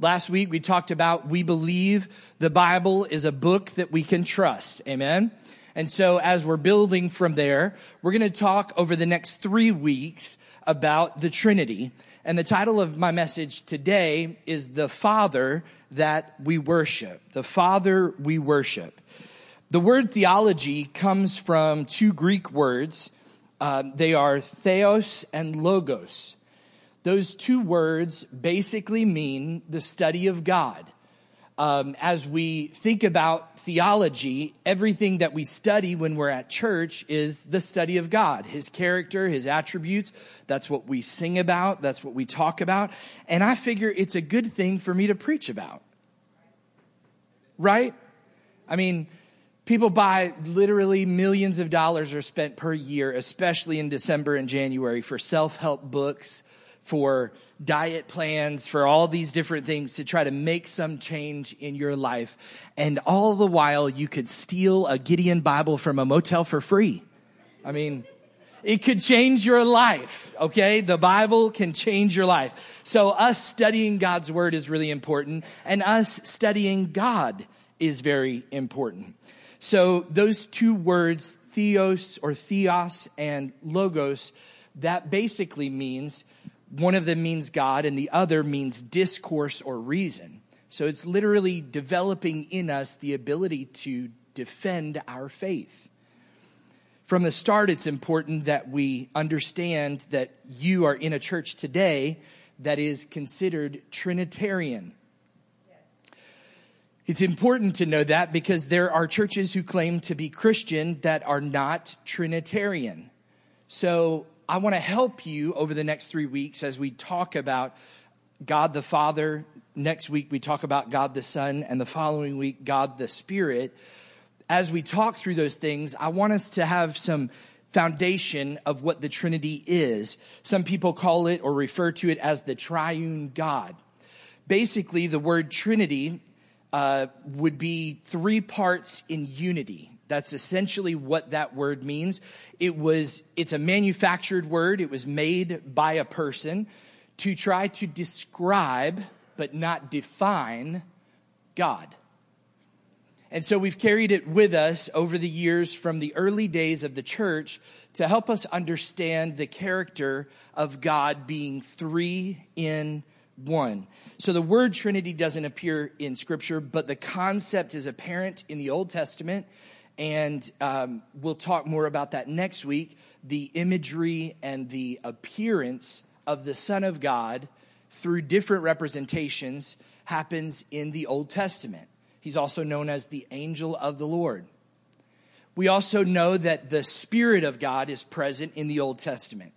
Last week we talked about we believe the Bible is a book that we can trust. Amen. And so as we're building from there, we're going to talk over the next three weeks about the Trinity. And the title of my message today is The Father That We Worship. The Father We Worship. The word theology comes from two Greek words. Uh, they are theos and logos. Those two words basically mean the study of God. Um, as we think about theology, everything that we study when we're at church is the study of God, His character, His attributes. That's what we sing about. That's what we talk about. And I figure it's a good thing for me to preach about. Right? I mean, people buy literally millions of dollars are spent per year, especially in December and January for self-help books, for diet plans, for all these different things to try to make some change in your life. And all the while you could steal a Gideon Bible from a motel for free. I mean, it could change your life. Okay. The Bible can change your life. So us studying God's word is really important and us studying God is very important. So those two words, theos or theos and logos, that basically means one of them means God and the other means discourse or reason. So it's literally developing in us the ability to defend our faith. From the start, it's important that we understand that you are in a church today that is considered Trinitarian. It's important to know that because there are churches who claim to be Christian that are not Trinitarian. So I want to help you over the next three weeks as we talk about God the Father. Next week, we talk about God the Son, and the following week, God the Spirit. As we talk through those things, I want us to have some foundation of what the Trinity is. Some people call it or refer to it as the triune God. Basically, the word Trinity uh, would be three parts in unity. That's essentially what that word means. It was, it's a manufactured word. It was made by a person to try to describe, but not define God. And so we've carried it with us over the years from the early days of the church to help us understand the character of God being three in one. So the word Trinity doesn't appear in scripture, but the concept is apparent in the Old Testament and um, we'll talk more about that next week the imagery and the appearance of the Son of God through different representations happens in the Old Testament. He's also known as the angel of the Lord. We also know that the Spirit of God is present in the Old Testament.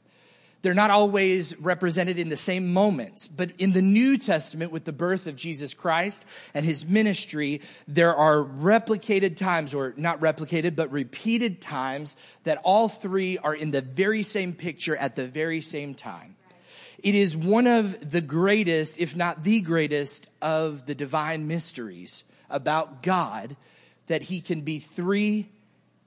They're not always represented in the same moments, but in the New Testament with the birth of Jesus Christ and his ministry, there are replicated times, or not replicated, but repeated times that all three are in the very same picture at the very same time. It is one of the greatest, if not the greatest, of the divine mysteries about God that he can be three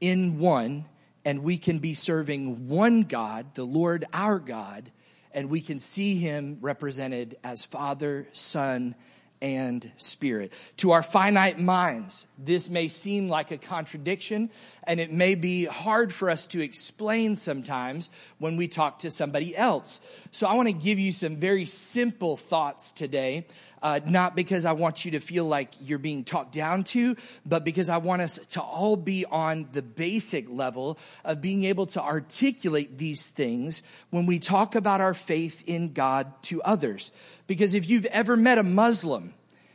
in one and we can be serving one God, the Lord our God, and we can see him represented as Father, Son, and Spirit. To our finite minds, this may seem like a contradiction, and it may be hard for us to explain sometimes when we talk to somebody else. So I want to give you some very simple thoughts today uh, not because I want you to feel like you're being talked down to, but because I want us to all be on the basic level of being able to articulate these things when we talk about our faith in God to others. Because if you've ever met a Muslim,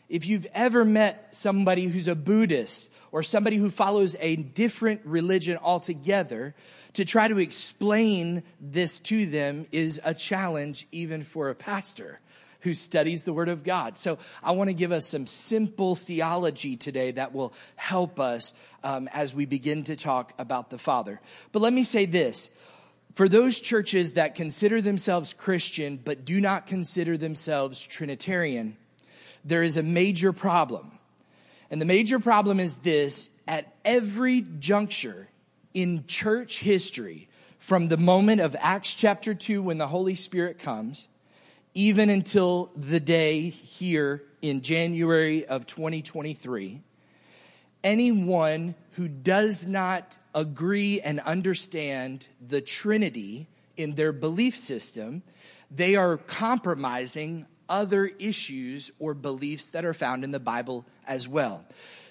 if you've ever met somebody who's a Buddhist or somebody who follows a different religion altogether, to try to explain this to them is a challenge even for a pastor who studies the Word of God. So I want to give us some simple theology today that will help us um, as we begin to talk about the Father. But let me say this. For those churches that consider themselves Christian but do not consider themselves Trinitarian, there is a major problem. And the major problem is this at every juncture in church history, from the moment of Acts chapter 2 when the Holy Spirit comes, even until the day here in January of 2023, anyone who does not agree and understand the Trinity in their belief system, they are compromising other issues or beliefs that are found in the Bible as well.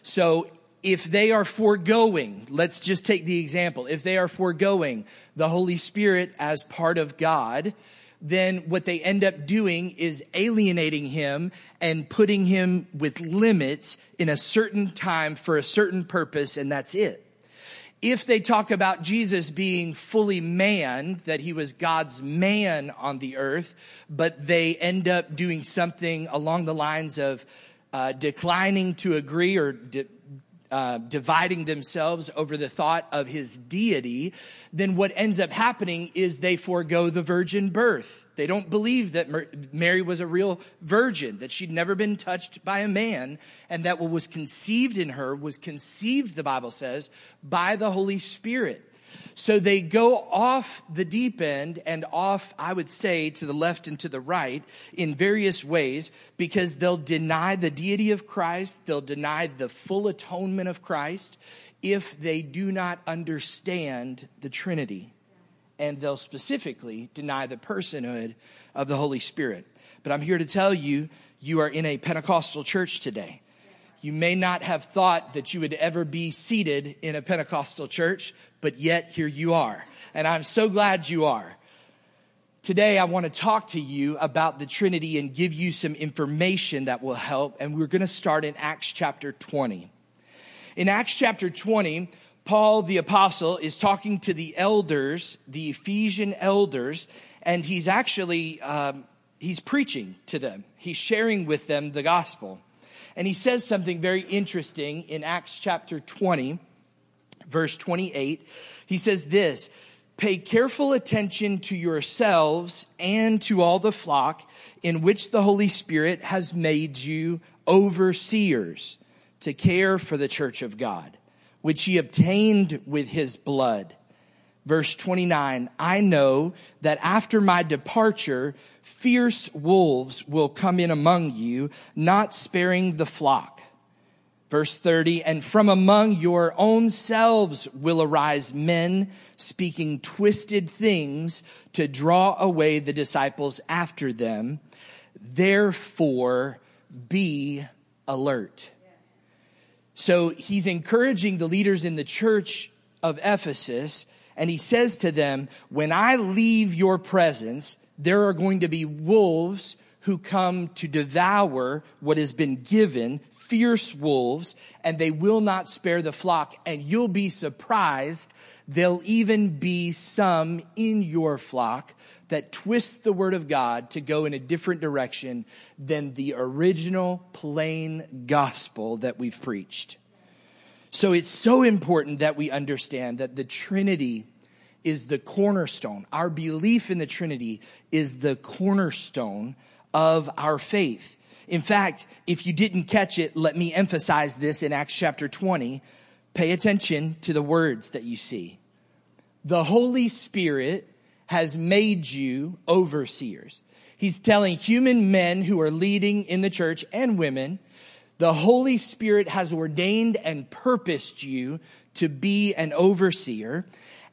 So if they are foregoing, let's just take the example, if they are foregoing the Holy Spirit as part of God, then what they end up doing is alienating him and putting him with limits in a certain time for a certain purpose, and that's it. If they talk about Jesus being fully man, that he was God's man on the earth, but they end up doing something along the lines of uh, declining to agree or de- uh, dividing themselves over the thought of his deity, then what ends up happening is they forego the virgin birth. They don't believe that Mary was a real virgin, that she'd never been touched by a man, and that what was conceived in her was conceived, the Bible says, by the Holy Spirit. So they go off the deep end and off, I would say, to the left and to the right in various ways because they'll deny the deity of Christ. They'll deny the full atonement of Christ if they do not understand the Trinity. And they'll specifically deny the personhood of the Holy Spirit. But I'm here to tell you, you are in a Pentecostal church today. You may not have thought that you would ever be seated in a Pentecostal church, but yet here you are. And I'm so glad you are. Today, I want to talk to you about the Trinity and give you some information that will help. And we're going to start in Acts chapter 20. In Acts chapter 20, Paul the apostle is talking to the elders, the Ephesian elders, and he's actually, um, he's preaching to them. He's sharing with them the gospel. And he says something very interesting in Acts chapter 20, verse 28. He says this, pay careful attention to yourselves and to all the flock in which the Holy Spirit has made you overseers to care for the church of God, which he obtained with his blood. Verse 29, I know that after my departure, fierce wolves will come in among you, not sparing the flock. Verse 30, and from among your own selves will arise men speaking twisted things to draw away the disciples after them. Therefore, be alert. So he's encouraging the leaders in the church of Ephesus, and he says to them, when I leave your presence, there are going to be wolves who come to devour what has been given, fierce wolves, and they will not spare the flock. And you'll be surprised. There'll even be some in your flock that twist the word of God to go in a different direction than the original plain gospel that we've preached. So it's so important that we understand that the Trinity is the cornerstone. Our belief in the Trinity is the cornerstone of our faith. In fact, if you didn't catch it, let me emphasize this in Acts chapter 20. Pay attention to the words that you see. The Holy Spirit has made you overseers. He's telling human men who are leading in the church and women, the Holy Spirit has ordained and purposed you to be an overseer.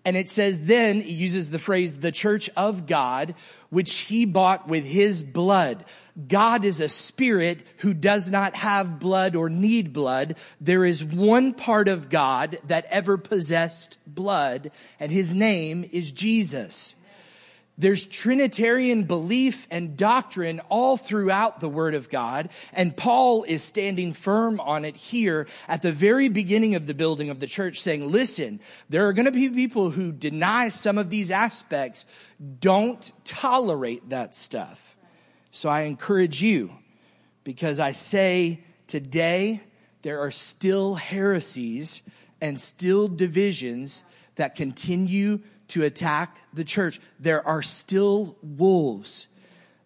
And it says then, he uses the phrase, the church of God, which he bought with his blood. God is a spirit who does not have blood or need blood. There is one part of God that ever possessed blood, and his name is Jesus. There's Trinitarian belief and doctrine all throughout the Word of God, and Paul is standing firm on it here at the very beginning of the building of the church, saying, listen, there are going to be people who deny some of these aspects. Don't tolerate that stuff. So I encourage you, because I say today there are still heresies and still divisions that continue to attack the church. There are still wolves.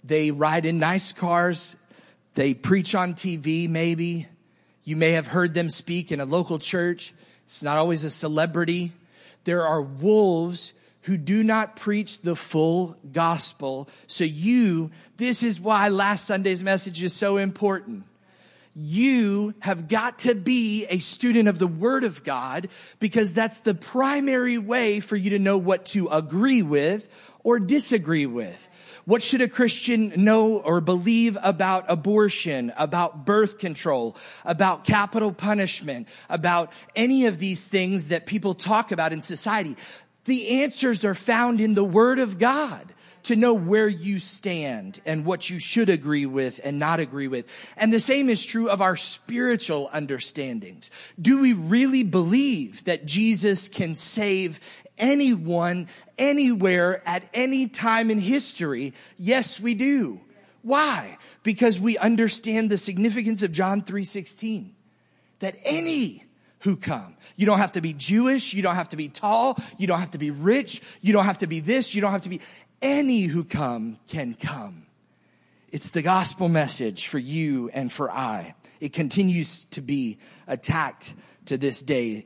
They ride in nice cars. They preach on TV, maybe. You may have heard them speak in a local church. It's not always a celebrity. There are wolves who do not preach the full gospel. So you, this is why last Sunday's message is so important. You have got to be a student of the Word of God because that's the primary way for you to know what to agree with or disagree with. What should a Christian know or believe about abortion, about birth control, about capital punishment, about any of these things that people talk about in society? The answers are found in the Word of God to know where you stand and what you should agree with and not agree with. And the same is true of our spiritual understandings. Do we really believe that Jesus can save anyone, anywhere, at any time in history? Yes, we do. Why? Because we understand the significance of John 3:16. That any who come. You don't have to be Jewish. You don't have to be tall. You don't have to be rich. You don't have to be this. You don't have to be any who come can come. It's the gospel message for you and for I. It continues to be attacked to this day.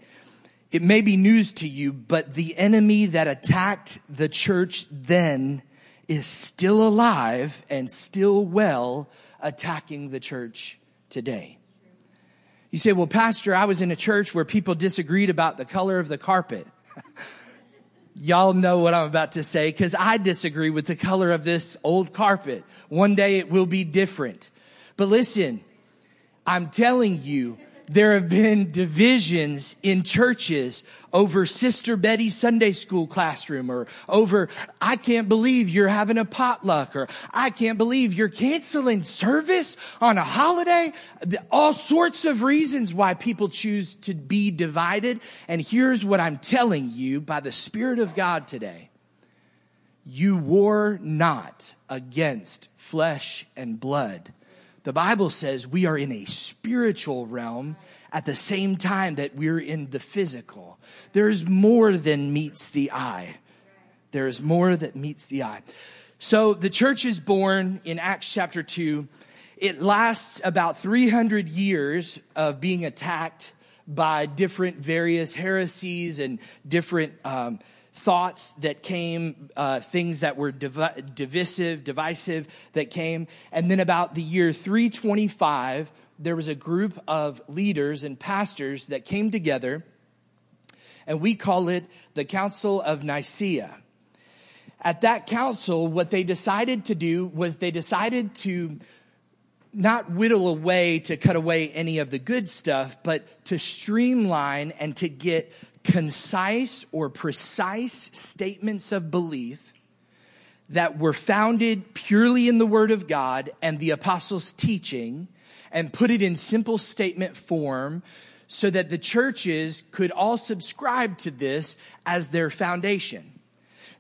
It may be news to you, but the enemy that attacked the church then is still alive and still well attacking the church today. You say, well, pastor, I was in a church where people disagreed about the color of the carpet. Y'all know what I'm about to say because I disagree with the color of this old carpet. One day it will be different. But listen, I'm telling you, there have been divisions in churches over Sister Betty's Sunday school classroom or over, I can't believe you're having a potluck or I can't believe you're canceling service on a holiday. All sorts of reasons why people choose to be divided. And here's what I'm telling you by the Spirit of God today. You war not against flesh and blood the Bible says we are in a spiritual realm at the same time that we're in the physical. There's more than meets the eye. There is more that meets the eye. So the church is born in Acts chapter 2. It lasts about 300 years of being attacked by different various heresies and different um, thoughts that came, uh, things that were div- divisive, divisive that came. And then about the year 325, there was a group of leaders and pastors that came together, and we call it the Council of Nicaea. At that council, what they decided to do was they decided to not whittle away to cut away any of the good stuff, but to streamline and to get concise or precise statements of belief that were founded purely in the Word of God and the apostles' teaching and put it in simple statement form so that the churches could all subscribe to this as their foundation.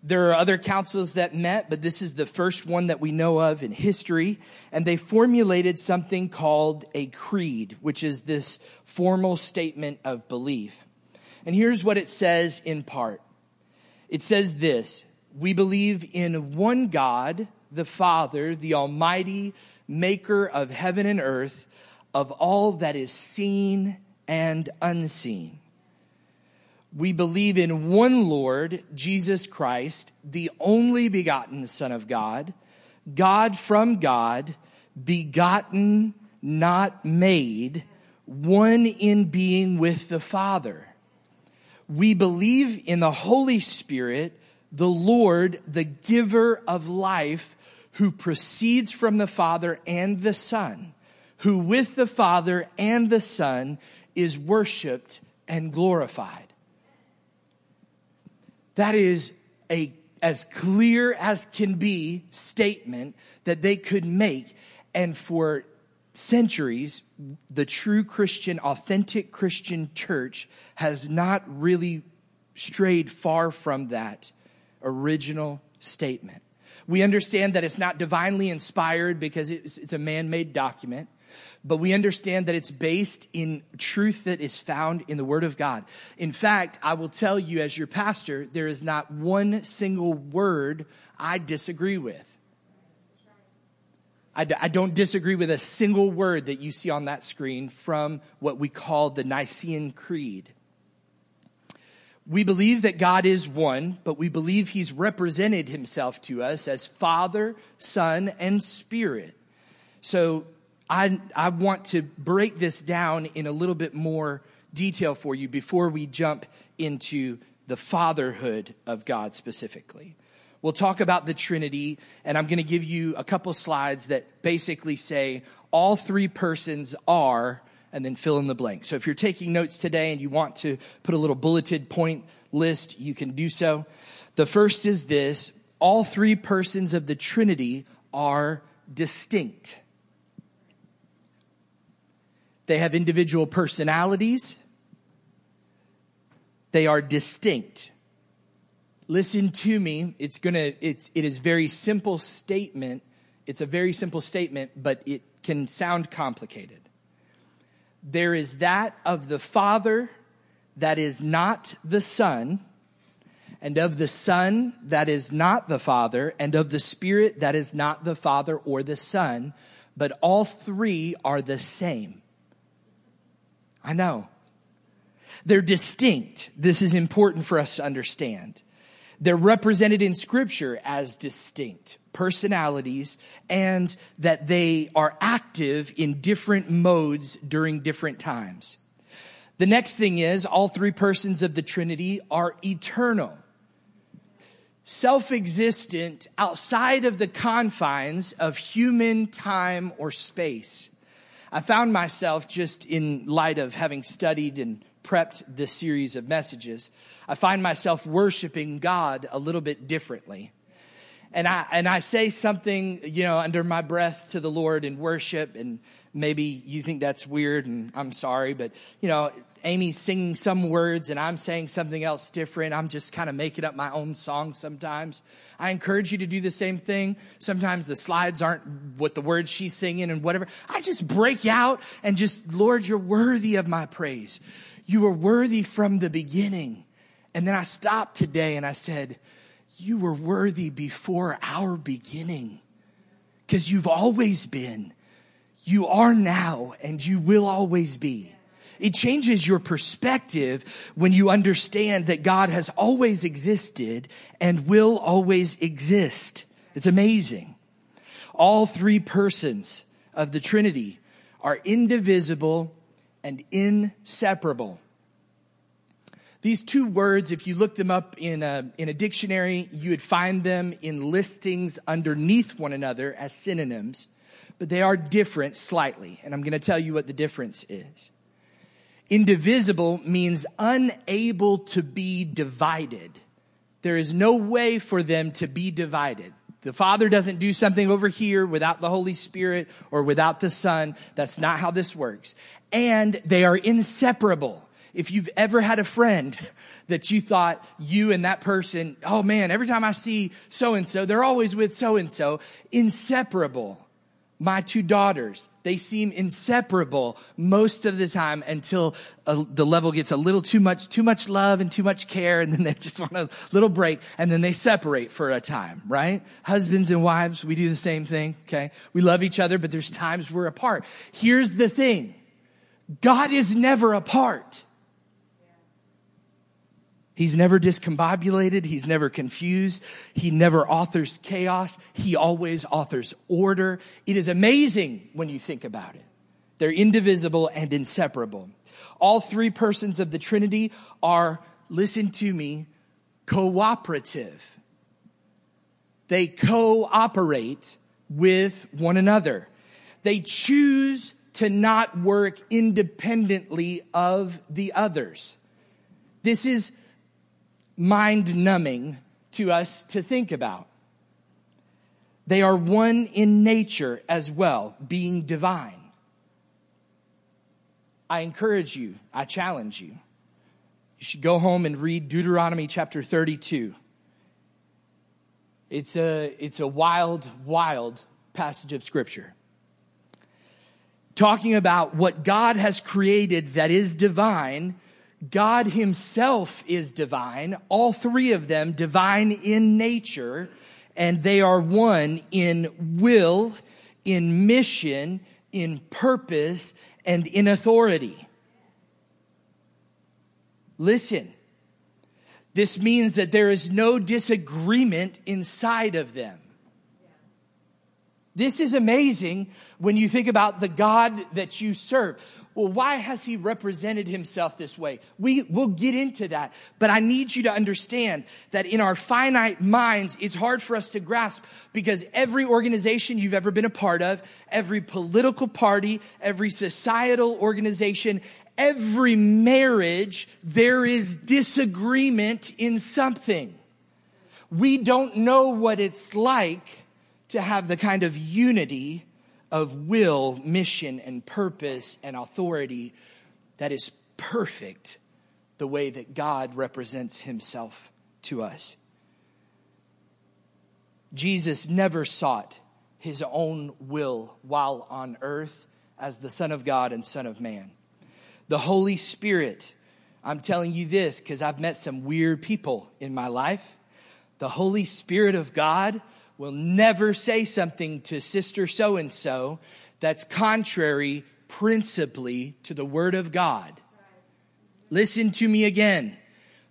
There are other councils that met, but this is the first one that we know of in history. And they formulated something called a creed, which is this formal statement of belief. And here's what it says in part. It says this, we believe in one God, the Father, the Almighty, maker of heaven and earth, of all that is seen and unseen. We believe in one Lord, Jesus Christ, the only begotten Son of God, God from God, begotten, not made, one in being with the Father we believe in the Holy Spirit, the Lord, the giver of life, who proceeds from the Father and the Son, who with the Father and the Son is worshiped and glorified. That is a as clear as can be statement that they could make. And for centuries, the true Christian, authentic Christian church has not really strayed far from that original statement. We understand that it's not divinely inspired because it's, it's a man-made document, but we understand that it's based in truth that is found in the Word of God. In fact, I will tell you as your pastor, there is not one single word I disagree with. I d- I don't disagree with a single word that you see on that screen from what we call the Nicene Creed. We believe that God is one, but we believe he's represented himself to us as Father, Son, and Spirit. So I, I want to break this down in a little bit more detail for you before we jump into the fatherhood of God specifically. We'll talk about the Trinity, and I'm going to give you a couple slides that basically say all three persons are, and then fill in the blank. So if you're taking notes today and you want to put a little bulleted point list, you can do so. The first is this all three persons of the Trinity are distinct. They have individual personalities. They are distinct. Listen to me. It's gonna, it's, it is very simple statement. It's a very simple statement, but it can sound complicated. There is that of the Father that is not the Son, and of the Son that is not the Father, and of the Spirit that is not the Father or the Son, but all three are the same. I know. They're distinct. This is important for us to understand. They're represented in scripture as distinct personalities and that they are active in different modes during different times. The next thing is all three persons of the Trinity are eternal. Self-existent outside of the confines of human time or space. I found myself just in light of having studied and prepped this series of messages, I find myself worshiping God a little bit differently. And I, and I say something, you know, under my breath to the Lord in worship and maybe you think that's weird and I'm sorry, but you know, Amy's singing some words and I'm saying something else different. I'm just kind of making up my own song sometimes. I encourage you to do the same thing. Sometimes the slides aren't what the words she's singing and whatever. I just break out and just, Lord, you're worthy of my praise. You were worthy from the beginning. And then I stopped today and I said, you were worthy before our beginning because you've always been. You are now and you will always be. It changes your perspective when you understand that God has always existed and will always exist. It's amazing. All three persons of the Trinity are indivisible and inseparable. These two words, if you look them up in a, in a dictionary, you would find them in listings underneath one another as synonyms, but they are different slightly. And I'm going to tell you what the difference is. Indivisible means unable to be divided. There is no way for them to be divided. The Father doesn't do something over here without the Holy Spirit or without the Son. That's not how this works. And they are inseparable. If you've ever had a friend that you thought you and that person, oh man, every time I see so and so, they're always with so and so, inseparable my two daughters. They seem inseparable most of the time until uh, the level gets a little too much, too much love and too much care. And then they just want a little break and then they separate for a time, right? Husbands and wives, we do the same thing. Okay. We love each other, but there's times we're apart. Here's the thing. God is never apart. He's never discombobulated. He's never confused. He never authors chaos. He always authors order. It is amazing when you think about it. They're indivisible and inseparable. All three persons of the Trinity are, listen to me, cooperative. They cooperate with one another. They choose to not work independently of the others. This is mind numbing to us to think about. They are one in nature as well, being divine. I encourage you, I challenge you. You should go home and read Deuteronomy chapter 32. It's a, it's a wild, wild passage of scripture. Talking about what God has created that is divine God himself is divine, all three of them divine in nature, and they are one in will, in mission, in purpose, and in authority. Listen, This means that there is no disagreement inside of them. This is amazing when you think about the God that you serve. Well, why has he represented himself this way? We will get into that, but I need you to understand that in our finite minds, it's hard for us to grasp because every organization you've ever been a part of, every political party, every societal organization, every marriage, there is disagreement in something. We don't know what it's like to have the kind of unity of will, mission, and purpose and authority that is perfect the way that God represents himself to us. Jesus never sought his own will while on earth as the Son of God and Son of Man. The Holy Spirit, I'm telling you this because I've met some weird people in my life. The Holy Spirit of God will never say something to sister so and so that's contrary principally to the word of God. Listen to me again.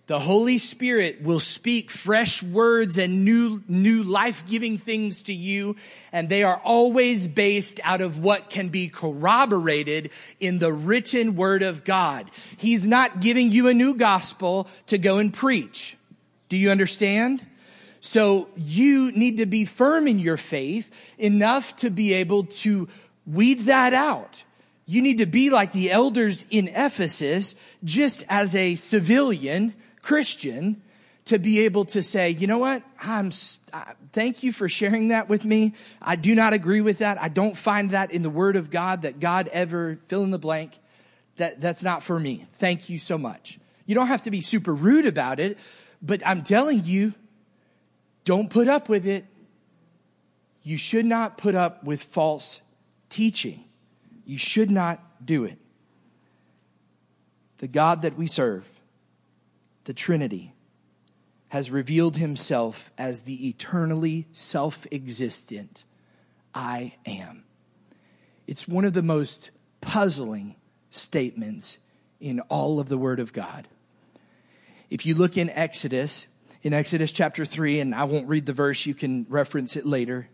The Holy Spirit will speak fresh words and new, new life-giving things to you, and they are always based out of what can be corroborated in the written word of God. He's not giving you a new gospel to go and preach. Do you understand? So you need to be firm in your faith enough to be able to weed that out. You need to be like the elders in Ephesus, just as a civilian Christian, to be able to say, you know what? I'm, thank you for sharing that with me. I do not agree with that. I don't find that in the word of God that God ever fill in the blank. That, that's not for me. Thank you so much. You don't have to be super rude about it, but I'm telling you, don't put up with it. You should not put up with false teaching. You should not do it. The God that we serve, the Trinity, has revealed himself as the eternally self existent I am. It's one of the most puzzling statements in all of the Word of God. If you look in Exodus, in Exodus chapter 3, and I won't read the verse, you can reference it later,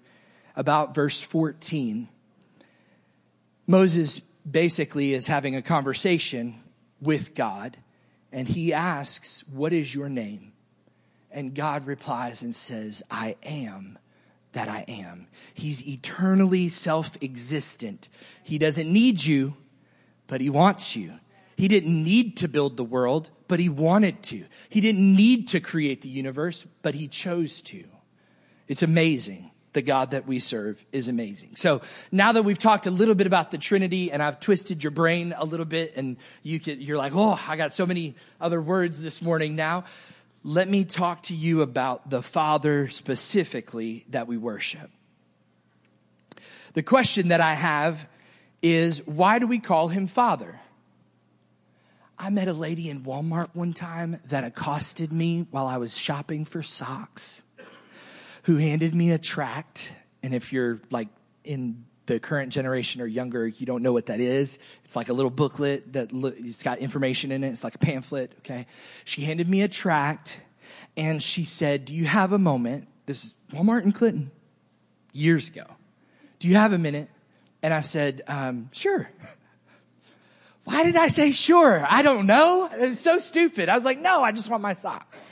about verse 14. Moses basically is having a conversation with God, and he asks, What is your name? And God replies and says, I am that I am. He's eternally self existent. He doesn't need you, but he wants you. He didn't need to build the world, but he wanted to. He didn't need to create the universe, but he chose to. It's amazing. The God that we serve is amazing. So now that we've talked a little bit about the Trinity and I've twisted your brain a little bit and you could, you're like, oh, I got so many other words this morning now. Let me talk to you about the Father specifically that we worship. The question that I have is why do we call him Father? I met a lady in Walmart one time that accosted me while I was shopping for socks, who handed me a tract. And if you're like in the current generation or younger, you don't know what that is. It's like a little booklet that it's got information in it. It's like a pamphlet. Okay. She handed me a tract and she said, do you have a moment? This is Walmart in Clinton years ago. Do you have a minute? And I said, um, sure. Why did I say sure? I don't know. It was so stupid. I was like, no, I just want my socks.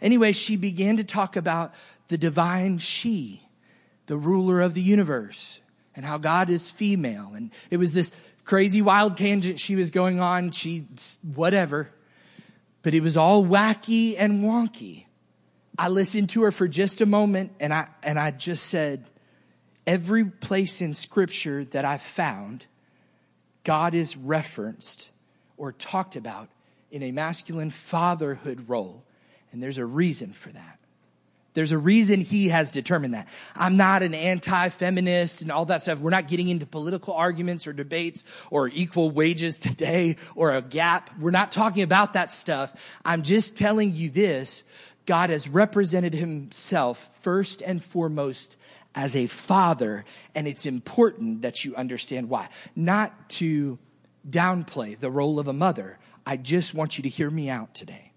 Anyway, she began to talk about the divine she, the ruler of the universe, and how God is female. And it was this crazy wild tangent she was going on. She, whatever. But it was all wacky and wonky. I listened to her for just a moment and I, and I just said, every place in scripture that I've found God is referenced or talked about in a masculine fatherhood role. And there's a reason for that. There's a reason he has determined that. I'm not an anti-feminist and all that stuff. We're not getting into political arguments or debates or equal wages today or a gap. We're not talking about that stuff. I'm just telling you this. God has represented himself first and foremost as a father, and it's important that you understand why. Not to downplay the role of a mother. I just want you to hear me out today.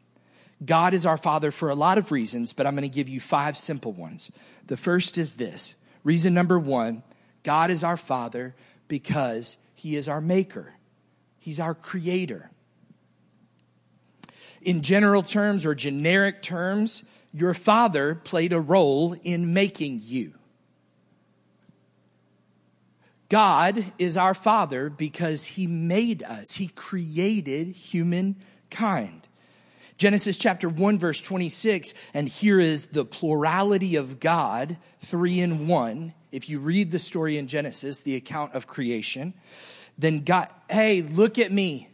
God is our Father for a lot of reasons, but I'm going to give you five simple ones. The first is this. Reason number one, God is our Father because He is our Maker. He's our Creator. In general terms or generic terms, your Father played a role in making you. God is our Father because He made us. He created humankind. Genesis chapter 1 verse 26, and here is the plurality of God, three in one. If you read the story in Genesis, the account of creation, then God, hey, look at me.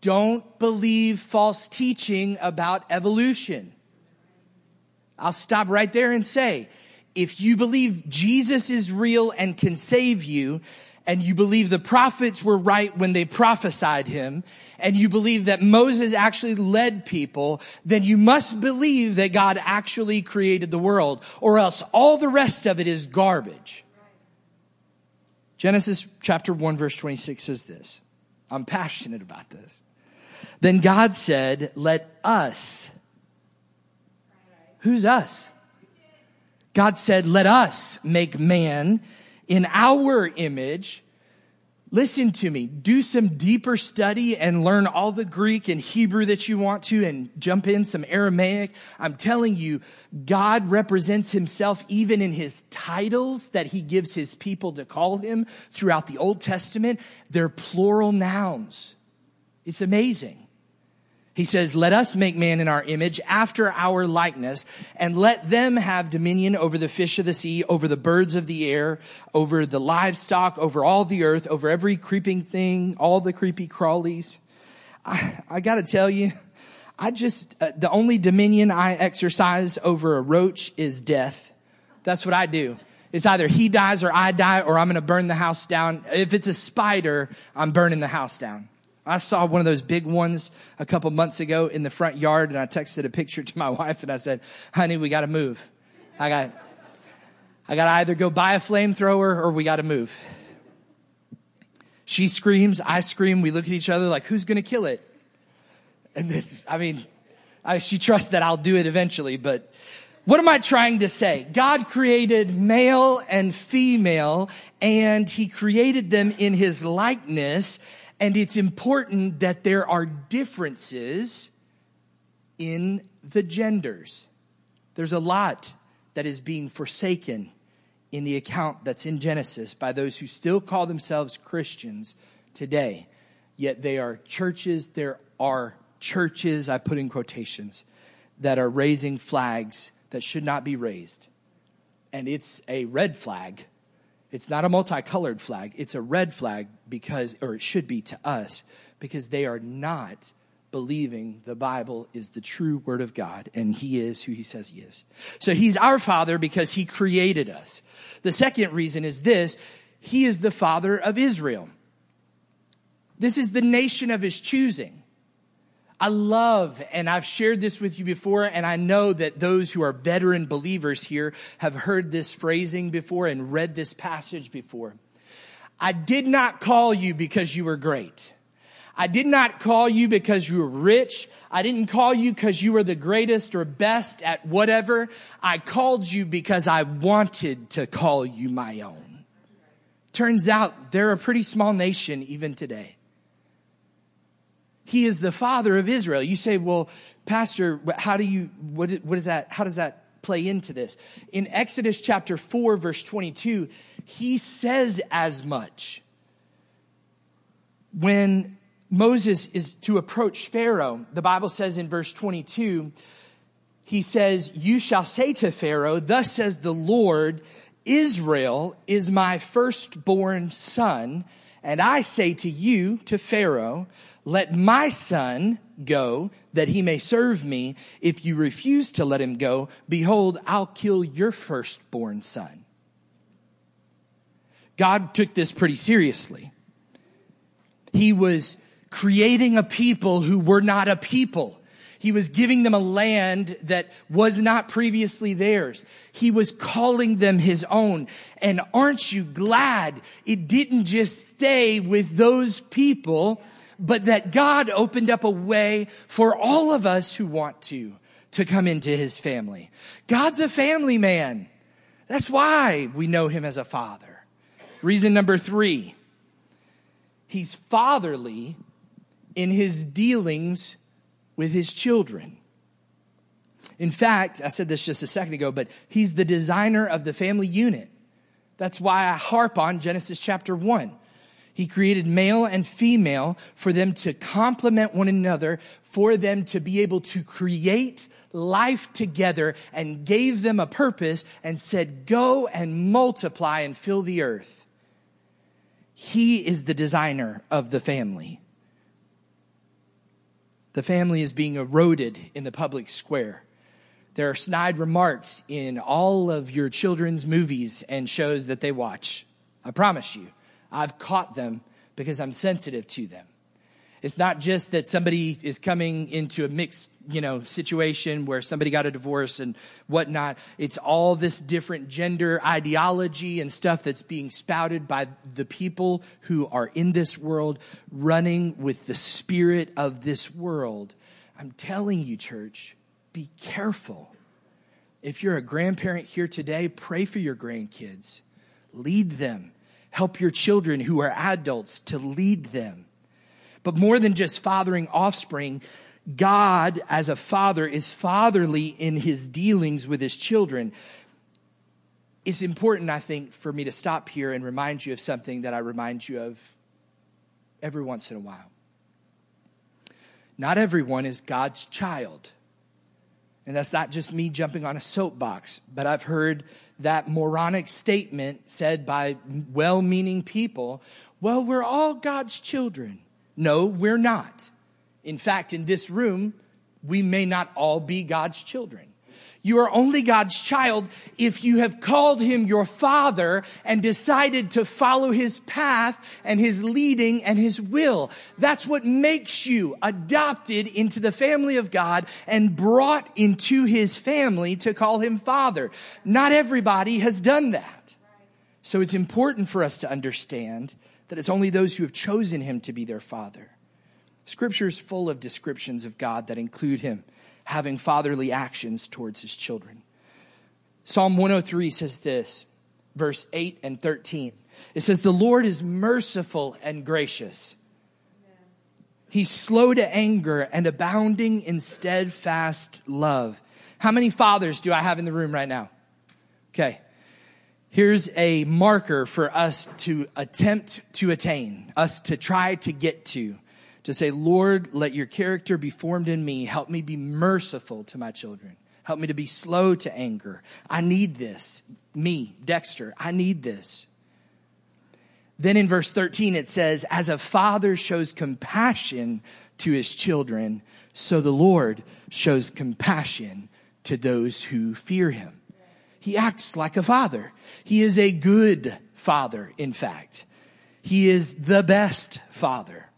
Don't believe false teaching about evolution. I'll stop right there and say, if you believe Jesus is real and can save you, and you believe the prophets were right when they prophesied him, and you believe that Moses actually led people, then you must believe that God actually created the world, or else all the rest of it is garbage. Genesis chapter 1 verse 26 says this. I'm passionate about this. Then God said, let us. Who's us? God said, let us make man in our image. Listen to me. Do some deeper study and learn all the Greek and Hebrew that you want to and jump in some Aramaic. I'm telling you, God represents himself even in his titles that he gives his people to call him throughout the Old Testament. They're plural nouns. It's amazing. He says, let us make man in our image after our likeness and let them have dominion over the fish of the sea, over the birds of the air, over the livestock, over all the earth, over every creeping thing, all the creepy crawlies. I, I gotta tell you, I just, uh, the only dominion I exercise over a roach is death. That's what I do. It's either he dies or I die or I'm gonna burn the house down. If it's a spider, I'm burning the house down. I saw one of those big ones a couple months ago in the front yard and I texted a picture to my wife and I said, honey, we got to move. I got, I got to either go buy a flamethrower or we got to move. She screams, I scream, we look at each other like, who's going to kill it? And I mean, I, she trusts that I'll do it eventually, but what am I trying to say? God created male and female and he created them in his likeness and it's important that there are differences in the genders. There's a lot that is being forsaken in the account that's in Genesis by those who still call themselves Christians today. Yet they are churches, there are churches, I put in quotations, that are raising flags that should not be raised. And it's a red flag it's not a multicolored flag. It's a red flag because, or it should be to us, because they are not believing the Bible is the true word of God and he is who he says he is. So he's our father because he created us. The second reason is this. He is the father of Israel. This is the nation of his choosing. I love, and I've shared this with you before, and I know that those who are veteran believers here have heard this phrasing before and read this passage before. I did not call you because you were great. I did not call you because you were rich. I didn't call you because you were the greatest or best at whatever. I called you because I wanted to call you my own. Turns out they're a pretty small nation even today. He is the father of Israel. You say, well, pastor, how do you, what, what is that, how does that play into this? In Exodus chapter 4 verse 22, he says as much. When Moses is to approach Pharaoh, the Bible says in verse 22, he says, you shall say to Pharaoh, thus says the Lord, Israel is my firstborn son. And I say to you, to Pharaoh, let my son go that he may serve me. If you refuse to let him go, behold, I'll kill your firstborn son. God took this pretty seriously. He was creating a people who were not a people. He was giving them a land that was not previously theirs. He was calling them his own. And aren't you glad it didn't just stay with those people but that God opened up a way for all of us who want to, to come into his family. God's a family man. That's why we know him as a father. Reason number three, he's fatherly in his dealings with his children. In fact, I said this just a second ago, but he's the designer of the family unit. That's why I harp on Genesis chapter 1. He created male and female for them to complement one another, for them to be able to create life together and gave them a purpose and said, go and multiply and fill the earth. He is the designer of the family. The family is being eroded in the public square. There are snide remarks in all of your children's movies and shows that they watch. I promise you. I've caught them because I'm sensitive to them. It's not just that somebody is coming into a mixed, you know, situation where somebody got a divorce and whatnot. It's all this different gender ideology and stuff that's being spouted by the people who are in this world, running with the spirit of this world. I'm telling you, church, be careful. If you're a grandparent here today, pray for your grandkids. Lead them Help your children who are adults to lead them. But more than just fathering offspring, God as a father is fatherly in his dealings with his children. It's important, I think, for me to stop here and remind you of something that I remind you of every once in a while. Not everyone is God's child. And that's not just me jumping on a soapbox, but I've heard that moronic statement said by well meaning people well, we're all God's children. No, we're not. In fact, in this room, we may not all be God's children. You are only God's child if you have called him your father and decided to follow his path and his leading and his will. That's what makes you adopted into the family of God and brought into his family to call him father. Not everybody has done that. So it's important for us to understand that it's only those who have chosen him to be their father. Scripture is full of descriptions of God that include him having fatherly actions towards his children. Psalm 103 says this, verse 8 and 13. It says, The Lord is merciful and gracious. He's slow to anger and abounding in steadfast love. How many fathers do I have in the room right now? Okay. Here's a marker for us to attempt to attain, us to try to get to to say, Lord, let your character be formed in me. Help me be merciful to my children. Help me to be slow to anger. I need this. Me, Dexter, I need this. Then in verse 13, it says, As a father shows compassion to his children, so the Lord shows compassion to those who fear him. He acts like a father. He is a good father, in fact. He is the best father.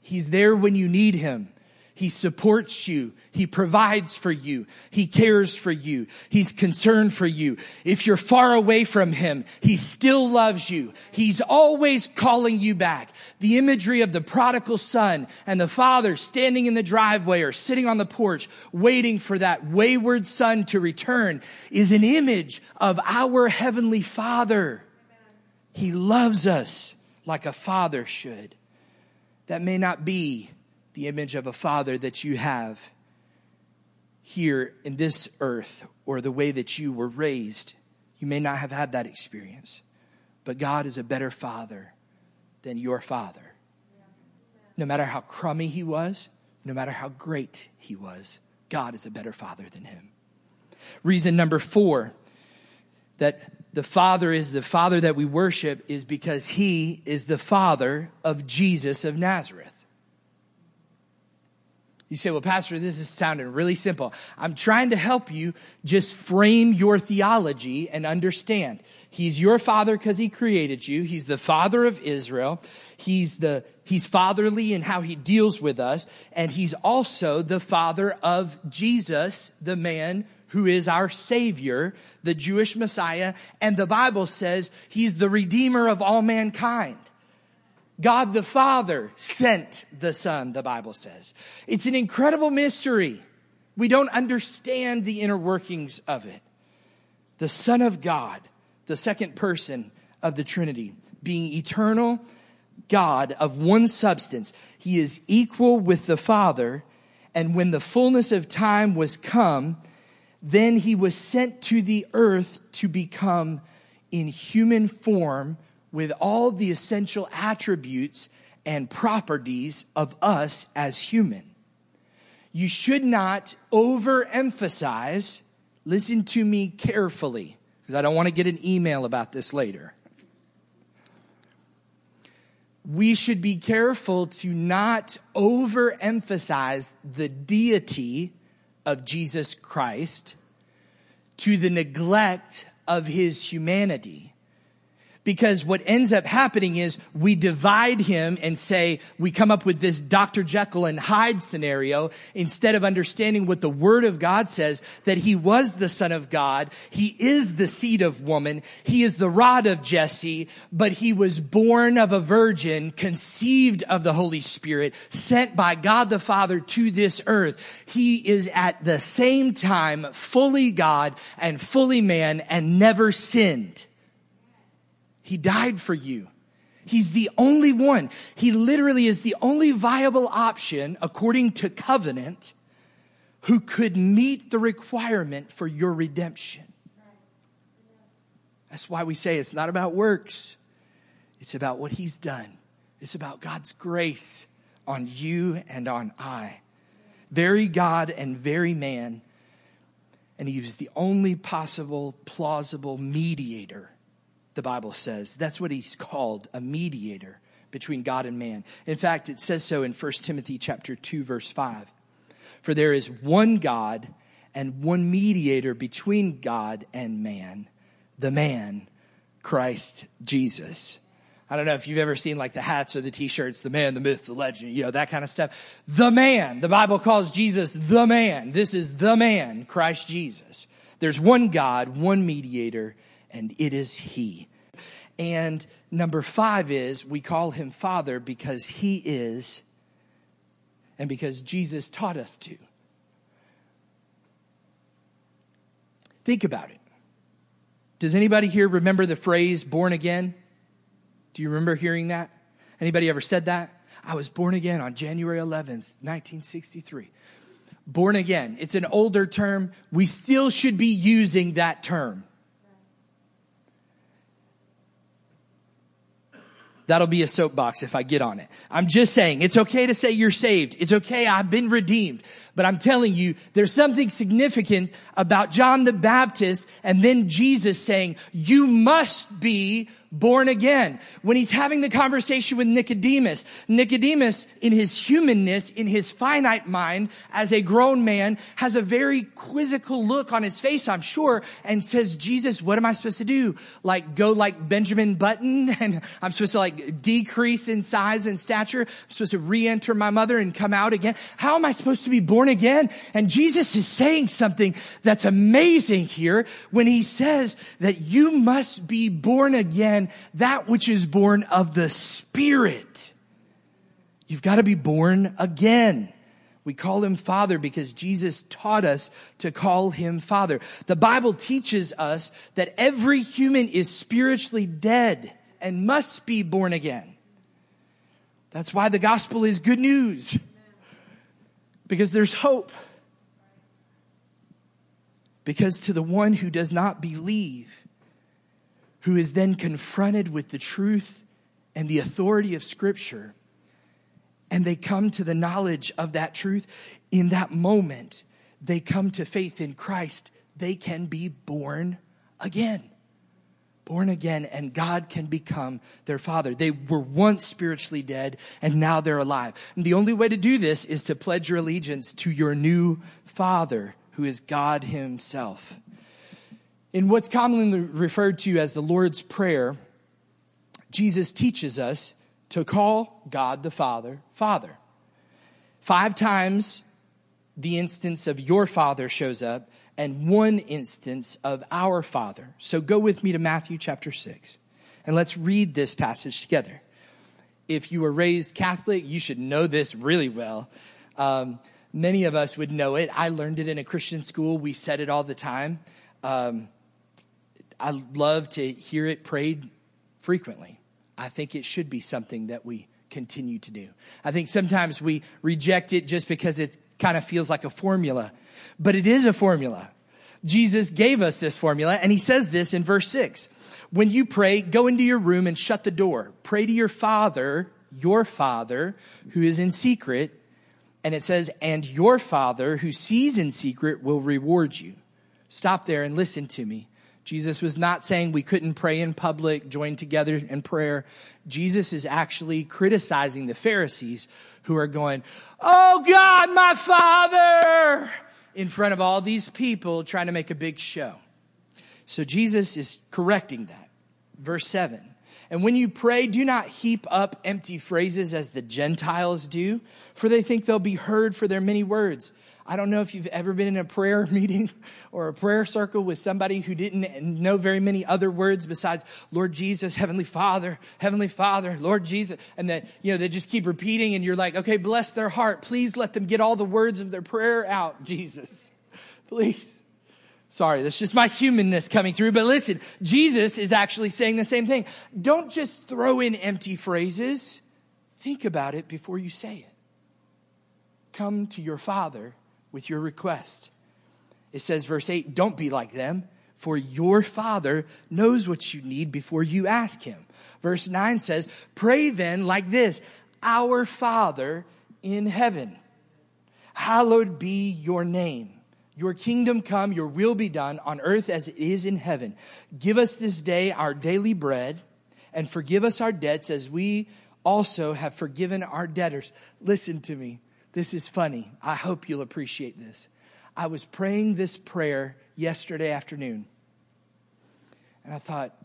He's there when you need him. He supports you. He provides for you. He cares for you. He's concerned for you. If you're far away from him, he still loves you. He's always calling you back. The imagery of the prodigal son and the father standing in the driveway or sitting on the porch waiting for that wayward son to return is an image of our heavenly father. He loves us like a father should that may not be the image of a father that you have here in this earth or the way that you were raised. You may not have had that experience, but God is a better father than your father. No matter how crummy he was, no matter how great he was, God is a better father than him. Reason number four that the Father is the Father that we worship is because He is the Father of Jesus of Nazareth. You say, well, Pastor, this is sounding really simple. I'm trying to help you just frame your theology and understand. He's your father because he created you. He's the father of Israel. He's the, he's fatherly in how he deals with us. And he's also the father of Jesus, the man who is our savior, the Jewish Messiah. And the Bible says he's the redeemer of all mankind. God the Father sent the Son, the Bible says. It's an incredible mystery. We don't understand the inner workings of it. The Son of God, the second person of the Trinity, being eternal God of one substance, he is equal with the Father. And when the fullness of time was come, then he was sent to the earth to become in human form with all the essential attributes and properties of us as human. You should not overemphasize, listen to me carefully, because I don't want to get an email about this later. We should be careful to not overemphasize the deity of Jesus Christ to the neglect of his humanity. Because what ends up happening is we divide him and say, we come up with this Dr. Jekyll and Hyde scenario instead of understanding what the word of God says, that he was the son of God. He is the seed of woman. He is the rod of Jesse, but he was born of a virgin, conceived of the Holy Spirit, sent by God the Father to this earth. He is at the same time fully God and fully man and never sinned. He died for you. He's the only one. He literally is the only viable option, according to covenant, who could meet the requirement for your redemption. That's why we say it's not about works. It's about what he's done. It's about God's grace on you and on I. Very God and very man. And he was the only possible, plausible mediator the Bible says. That's what he's called, a mediator between God and man. In fact, it says so in 1 Timothy chapter 2 verse 5. For there is one God and one mediator between God and man, the man, Christ Jesus. I don't know if you've ever seen like the hats or the t-shirts, the man, the myth, the legend, you know, that kind of stuff. The man. The Bible calls Jesus the man. This is the man, Christ Jesus. There's one God, one mediator, and it is He. And number five is we call Him Father because He is, and because Jesus taught us to. Think about it. Does anybody here remember the phrase born again? Do you remember hearing that? Anybody ever said that? I was born again on January 11th, 1963. Born again. It's an older term. We still should be using that term. That'll be a soapbox if I get on it. I'm just saying, it's okay to say you're saved. It's okay, I've been redeemed. But I'm telling you, there's something significant about John the Baptist and then Jesus saying, you must be born again. When he's having the conversation with Nicodemus, Nicodemus in his humanness, in his finite mind, as a grown man, has a very quizzical look on his face, I'm sure, and says, Jesus, what am I supposed to do? Like go like Benjamin Button and I'm supposed to like decrease in size and stature. I'm supposed to re-enter my mother and come out again. How am I supposed to be born again? And Jesus is saying something that's amazing here when he says that you must be born again again that which is born of the Spirit. You've got to be born again. We call him Father because Jesus taught us to call him Father. The Bible teaches us that every human is spiritually dead and must be born again. That's why the gospel is good news. Because there's hope. Because to the one who does not believe, who is then confronted with the truth and the authority of Scripture, and they come to the knowledge of that truth, in that moment, they come to faith in Christ, they can be born again. Born again, and God can become their father. They were once spiritually dead, and now they're alive. And the only way to do this is to pledge your allegiance to your new father, who is God Himself. In what's commonly referred to as the Lord's Prayer, Jesus teaches us to call God the Father, Father. Five times the instance of your Father shows up, and one instance of our Father. So go with me to Matthew chapter 6, and let's read this passage together. if you were raised Catholic, you should know this really well. Um, many of us would know it. I learned it in a Christian school. We said it all the time. Um, I love to hear it prayed frequently. I think it should be something that we continue to do. I think sometimes we reject it just because it kind of feels like a formula, but it is a formula. Jesus gave us this formula and he says this in verse six. When you pray, go into your room and shut the door. Pray to your father, your father, who is in secret. And it says, and your father who sees in secret will reward you. Stop there and listen to me. Jesus was not saying we couldn't pray in public, join together in prayer. Jesus is actually criticizing the Pharisees who are going, Oh God, my Father, in front of all these people trying to make a big show. So Jesus is correcting that. Verse seven. And when you pray, do not heap up empty phrases as the Gentiles do, for they think they'll be heard for their many words. I don't know if you've ever been in a prayer meeting or a prayer circle with somebody who didn't know very many other words besides Lord Jesus, Heavenly Father, Heavenly Father, Lord Jesus. And that, you know, they just keep repeating and you're like, okay, bless their heart. Please let them get all the words of their prayer out, Jesus. Please. Sorry, that's just my humanness coming through. But listen, Jesus is actually saying the same thing. Don't just throw in empty phrases. Think about it before you say it. Come to your Father with your request. It says, verse 8, don't be like them, for your Father knows what you need before you ask Him. Verse 9 says, pray then like this Our Father in heaven, hallowed be your name. Your kingdom come, your will be done on earth as it is in heaven. Give us this day our daily bread and forgive us our debts as we also have forgiven our debtors. Listen to me. This is funny. I hope you'll appreciate this. I was praying this prayer yesterday afternoon. And I thought,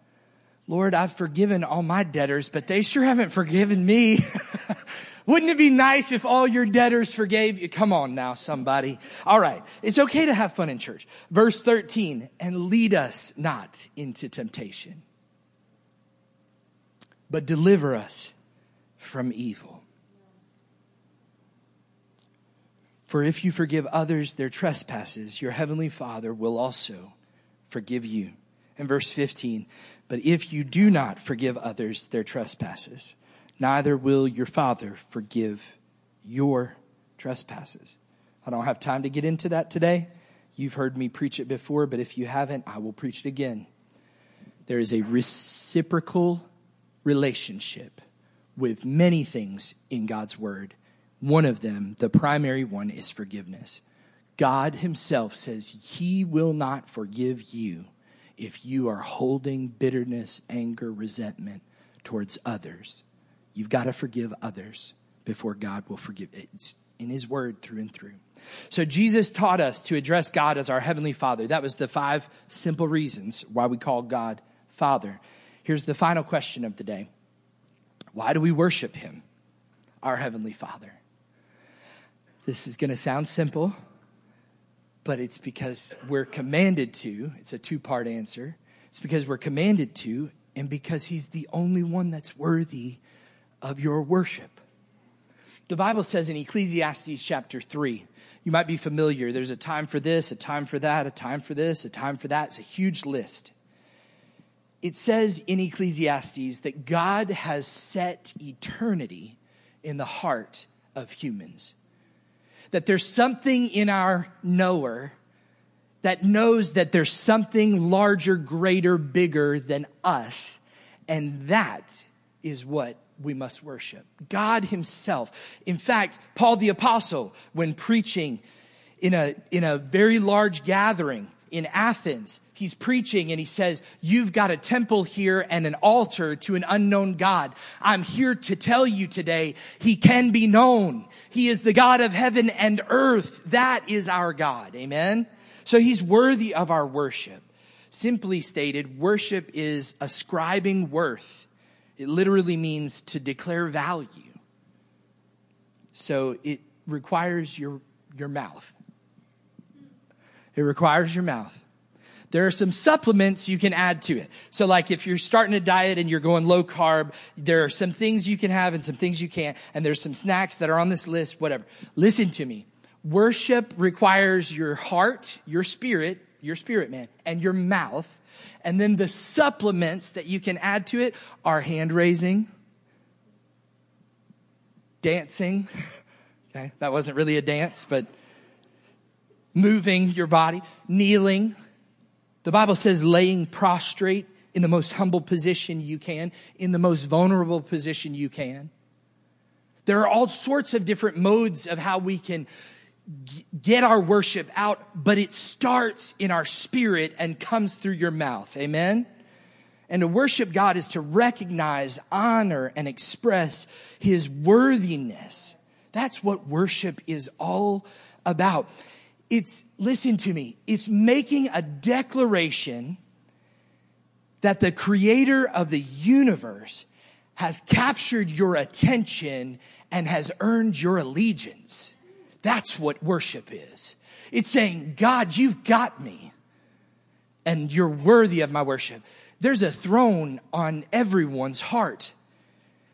Lord, I've forgiven all my debtors, but they sure haven't forgiven me. Wouldn't it be nice if all your debtors forgave you? Come on now, somebody. All right. It's okay to have fun in church. Verse 13, and lead us not into temptation, but deliver us from evil. For if you forgive others their trespasses, your heavenly Father will also forgive you. And verse 15, but if you do not forgive others their trespasses, neither will your Father forgive your trespasses. I don't have time to get into that today. You've heard me preach it before, but if you haven't, I will preach it again. There is a reciprocal relationship with many things in God's Word one of them, the primary one, is forgiveness. God Himself says He will not forgive you if you are holding bitterness, anger, resentment towards others. You've got to forgive others before God will forgive. It's in His Word through and through. So Jesus taught us to address God as our Heavenly Father. That was the five simple reasons why we call God Father. Here's the final question of the day Why do we worship Him, our Heavenly Father? This is going to sound simple, but it's because we're commanded to. It's a two part answer. It's because we're commanded to, and because He's the only one that's worthy of your worship. The Bible says in Ecclesiastes chapter 3, you might be familiar. There's a time for this, a time for that, a time for this, a time for that. It's a huge list. It says in Ecclesiastes that God has set eternity in the heart of humans that there's something in our knower that knows that there's something larger, greater, bigger than us. And that is what we must worship. God himself. In fact, Paul the apostle, when preaching in a, in a very large gathering, in Athens, he's preaching and he says, you've got a temple here and an altar to an unknown God. I'm here to tell you today, he can be known. He is the God of heaven and earth. That is our God. Amen. So he's worthy of our worship. Simply stated, worship is ascribing worth. It literally means to declare value. So it requires your, your mouth. It requires your mouth. There are some supplements you can add to it. So like if you're starting a diet and you're going low carb, there are some things you can have and some things you can't. And there's some snacks that are on this list, whatever. Listen to me. Worship requires your heart, your spirit, your spirit man, and your mouth. And then the supplements that you can add to it are hand raising, dancing. Okay. That wasn't really a dance, but moving your body, kneeling. The Bible says laying prostrate in the most humble position you can, in the most vulnerable position you can. There are all sorts of different modes of how we can get our worship out, but it starts in our spirit and comes through your mouth. Amen? And to worship God is to recognize, honor, and express His worthiness. That's what worship is all about. It's, listen to me, it's making a declaration that the creator of the universe has captured your attention and has earned your allegiance. That's what worship is. It's saying, God, you've got me and you're worthy of my worship. There's a throne on everyone's heart.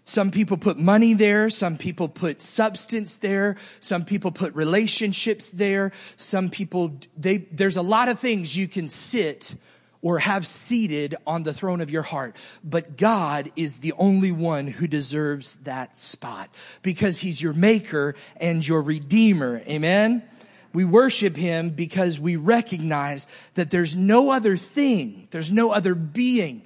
Some people put money there. Some people put substance there. Some people put relationships there. Some people, they, there's a lot of things you can sit or have seated on the throne of your heart. But God is the only one who deserves that spot because he's your maker and your redeemer. Amen. We worship him because we recognize that there's no other thing. There's no other being.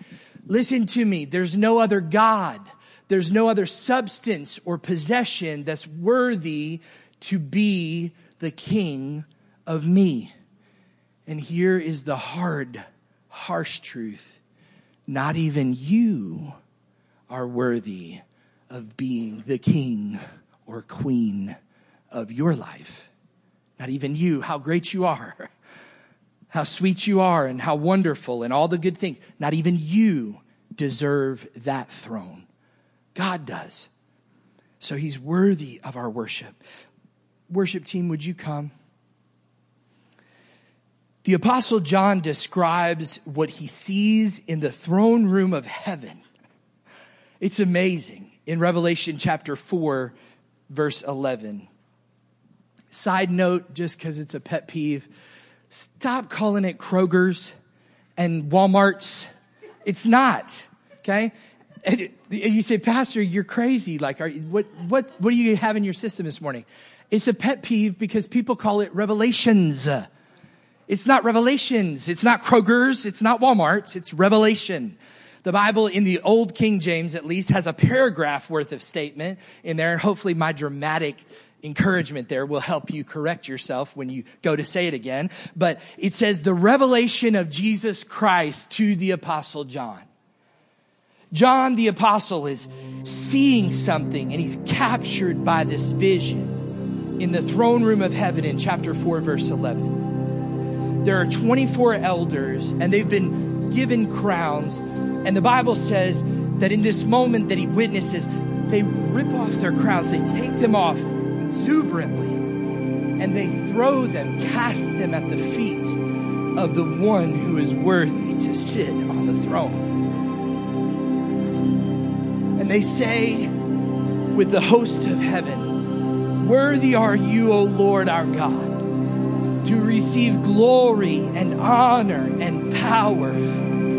Listen to me. There's no other God there's no other substance or possession that's worthy to be the king of me. And here is the hard, harsh truth. Not even you are worthy of being the king or queen of your life. Not even you, how great you are, how sweet you are, and how wonderful, and all the good things. Not even you deserve that throne. God does. So he's worthy of our worship. Worship team, would you come? The apostle John describes what he sees in the throne room of heaven. It's amazing in Revelation chapter 4, verse 11. Side note, just because it's a pet peeve, stop calling it Kroger's and Walmart's. It's not, okay? And you say, Pastor, you're crazy. Like, are, what, what, what do you have in your system this morning? It's a pet peeve because people call it revelations. It's not revelations. It's not Kroger's. It's not Walmart's. It's revelation. The Bible in the old King James at least has a paragraph worth of statement in there. And hopefully my dramatic encouragement there will help you correct yourself when you go to say it again. But it says the revelation of Jesus Christ to the apostle John. John the apostle is seeing something and he's captured by this vision in the throne room of heaven in chapter 4 verse 11. There are 24 elders and they've been given crowns and the Bible says that in this moment that he witnesses, they rip off their crowns, they take them off exuberantly and they throw them, cast them at the feet of the one who is worthy to sit on the throne. And they say with the host of heaven, Worthy are you, O Lord our God, to receive glory and honor and power.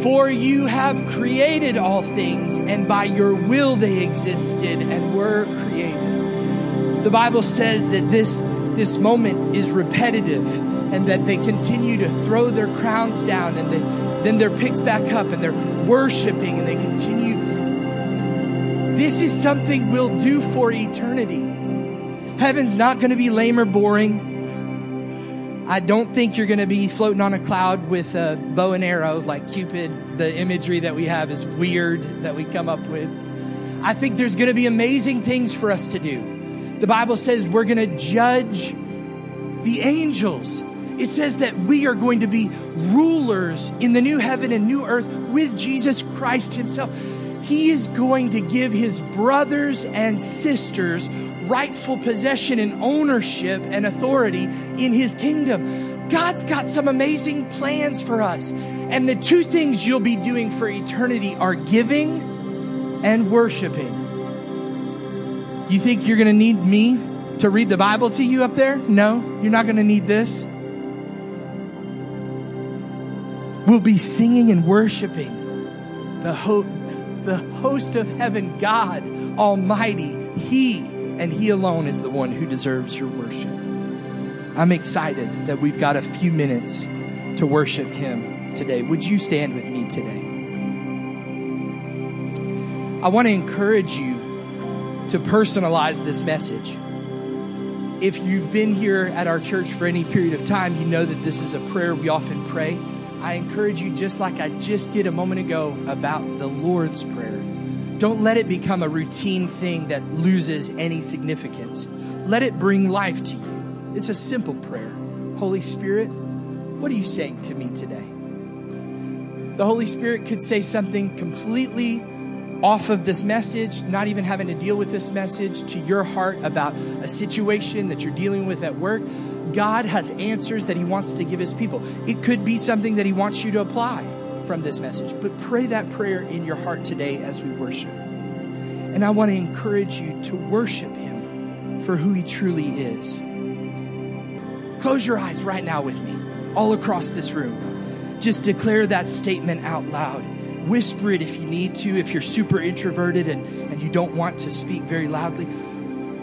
For you have created all things, and by your will they existed and were created. The Bible says that this, this moment is repetitive and that they continue to throw their crowns down and they, then they're picked back up and they're worshiping and they continue this is something we'll do for eternity. Heaven's not going to be lame or boring. I don't think you're going to be floating on a cloud with a bow and arrow like Cupid. The imagery that we have is weird that we come up with. I think there's going to be amazing things for us to do. The Bible says we're going to judge the angels. It says that we are going to be rulers in the new heaven and new earth with Jesus Christ himself. He is going to give his brothers and sisters rightful possession and ownership and authority in his kingdom. God's got some amazing plans for us. And the two things you'll be doing for eternity are giving and worshiping. You think you're going to need me to read the Bible to you up there? No, you're not going to need this. We'll be singing and worshiping the, ho- the host of heaven, God Almighty. He and He alone is the one who deserves your worship. I'm excited that we've got a few minutes to worship Him today. Would you stand with me today? I want to encourage you to personalize this message. If you've been here at our church for any period of time, you know that this is a prayer we often pray. I encourage you, just like I just did a moment ago about the Lord's Prayer, don't let it become a routine thing that loses any significance. Let it bring life to you. It's a simple prayer. Holy Spirit, what are you saying to me today? The Holy Spirit could say something completely off of this message, not even having to deal with this message, to your heart about a situation that you're dealing with at work. God has answers that He wants to give His people. It could be something that He wants you to apply from this message, but pray that prayer in your heart today as we worship. And I want to encourage you to worship Him for who He truly is. Close your eyes right now with me, all across this room. Just declare that statement out loud. Whisper it if you need to, if you're super introverted and, and you don't want to speak very loudly.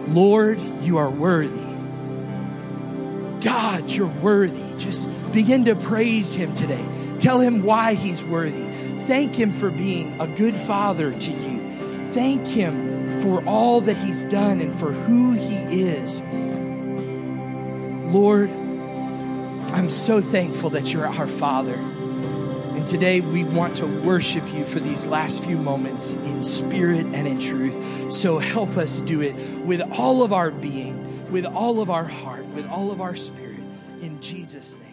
Lord, you are worthy. God, you're worthy. Just begin to praise Him today. Tell Him why He's worthy. Thank Him for being a good Father to you. Thank Him for all that He's done and for who He is. Lord, I'm so thankful that you're our Father. And today we want to worship you for these last few moments in spirit and in truth. So help us do it with all of our being, with all of our heart, with all of our spirit. In Jesus' name.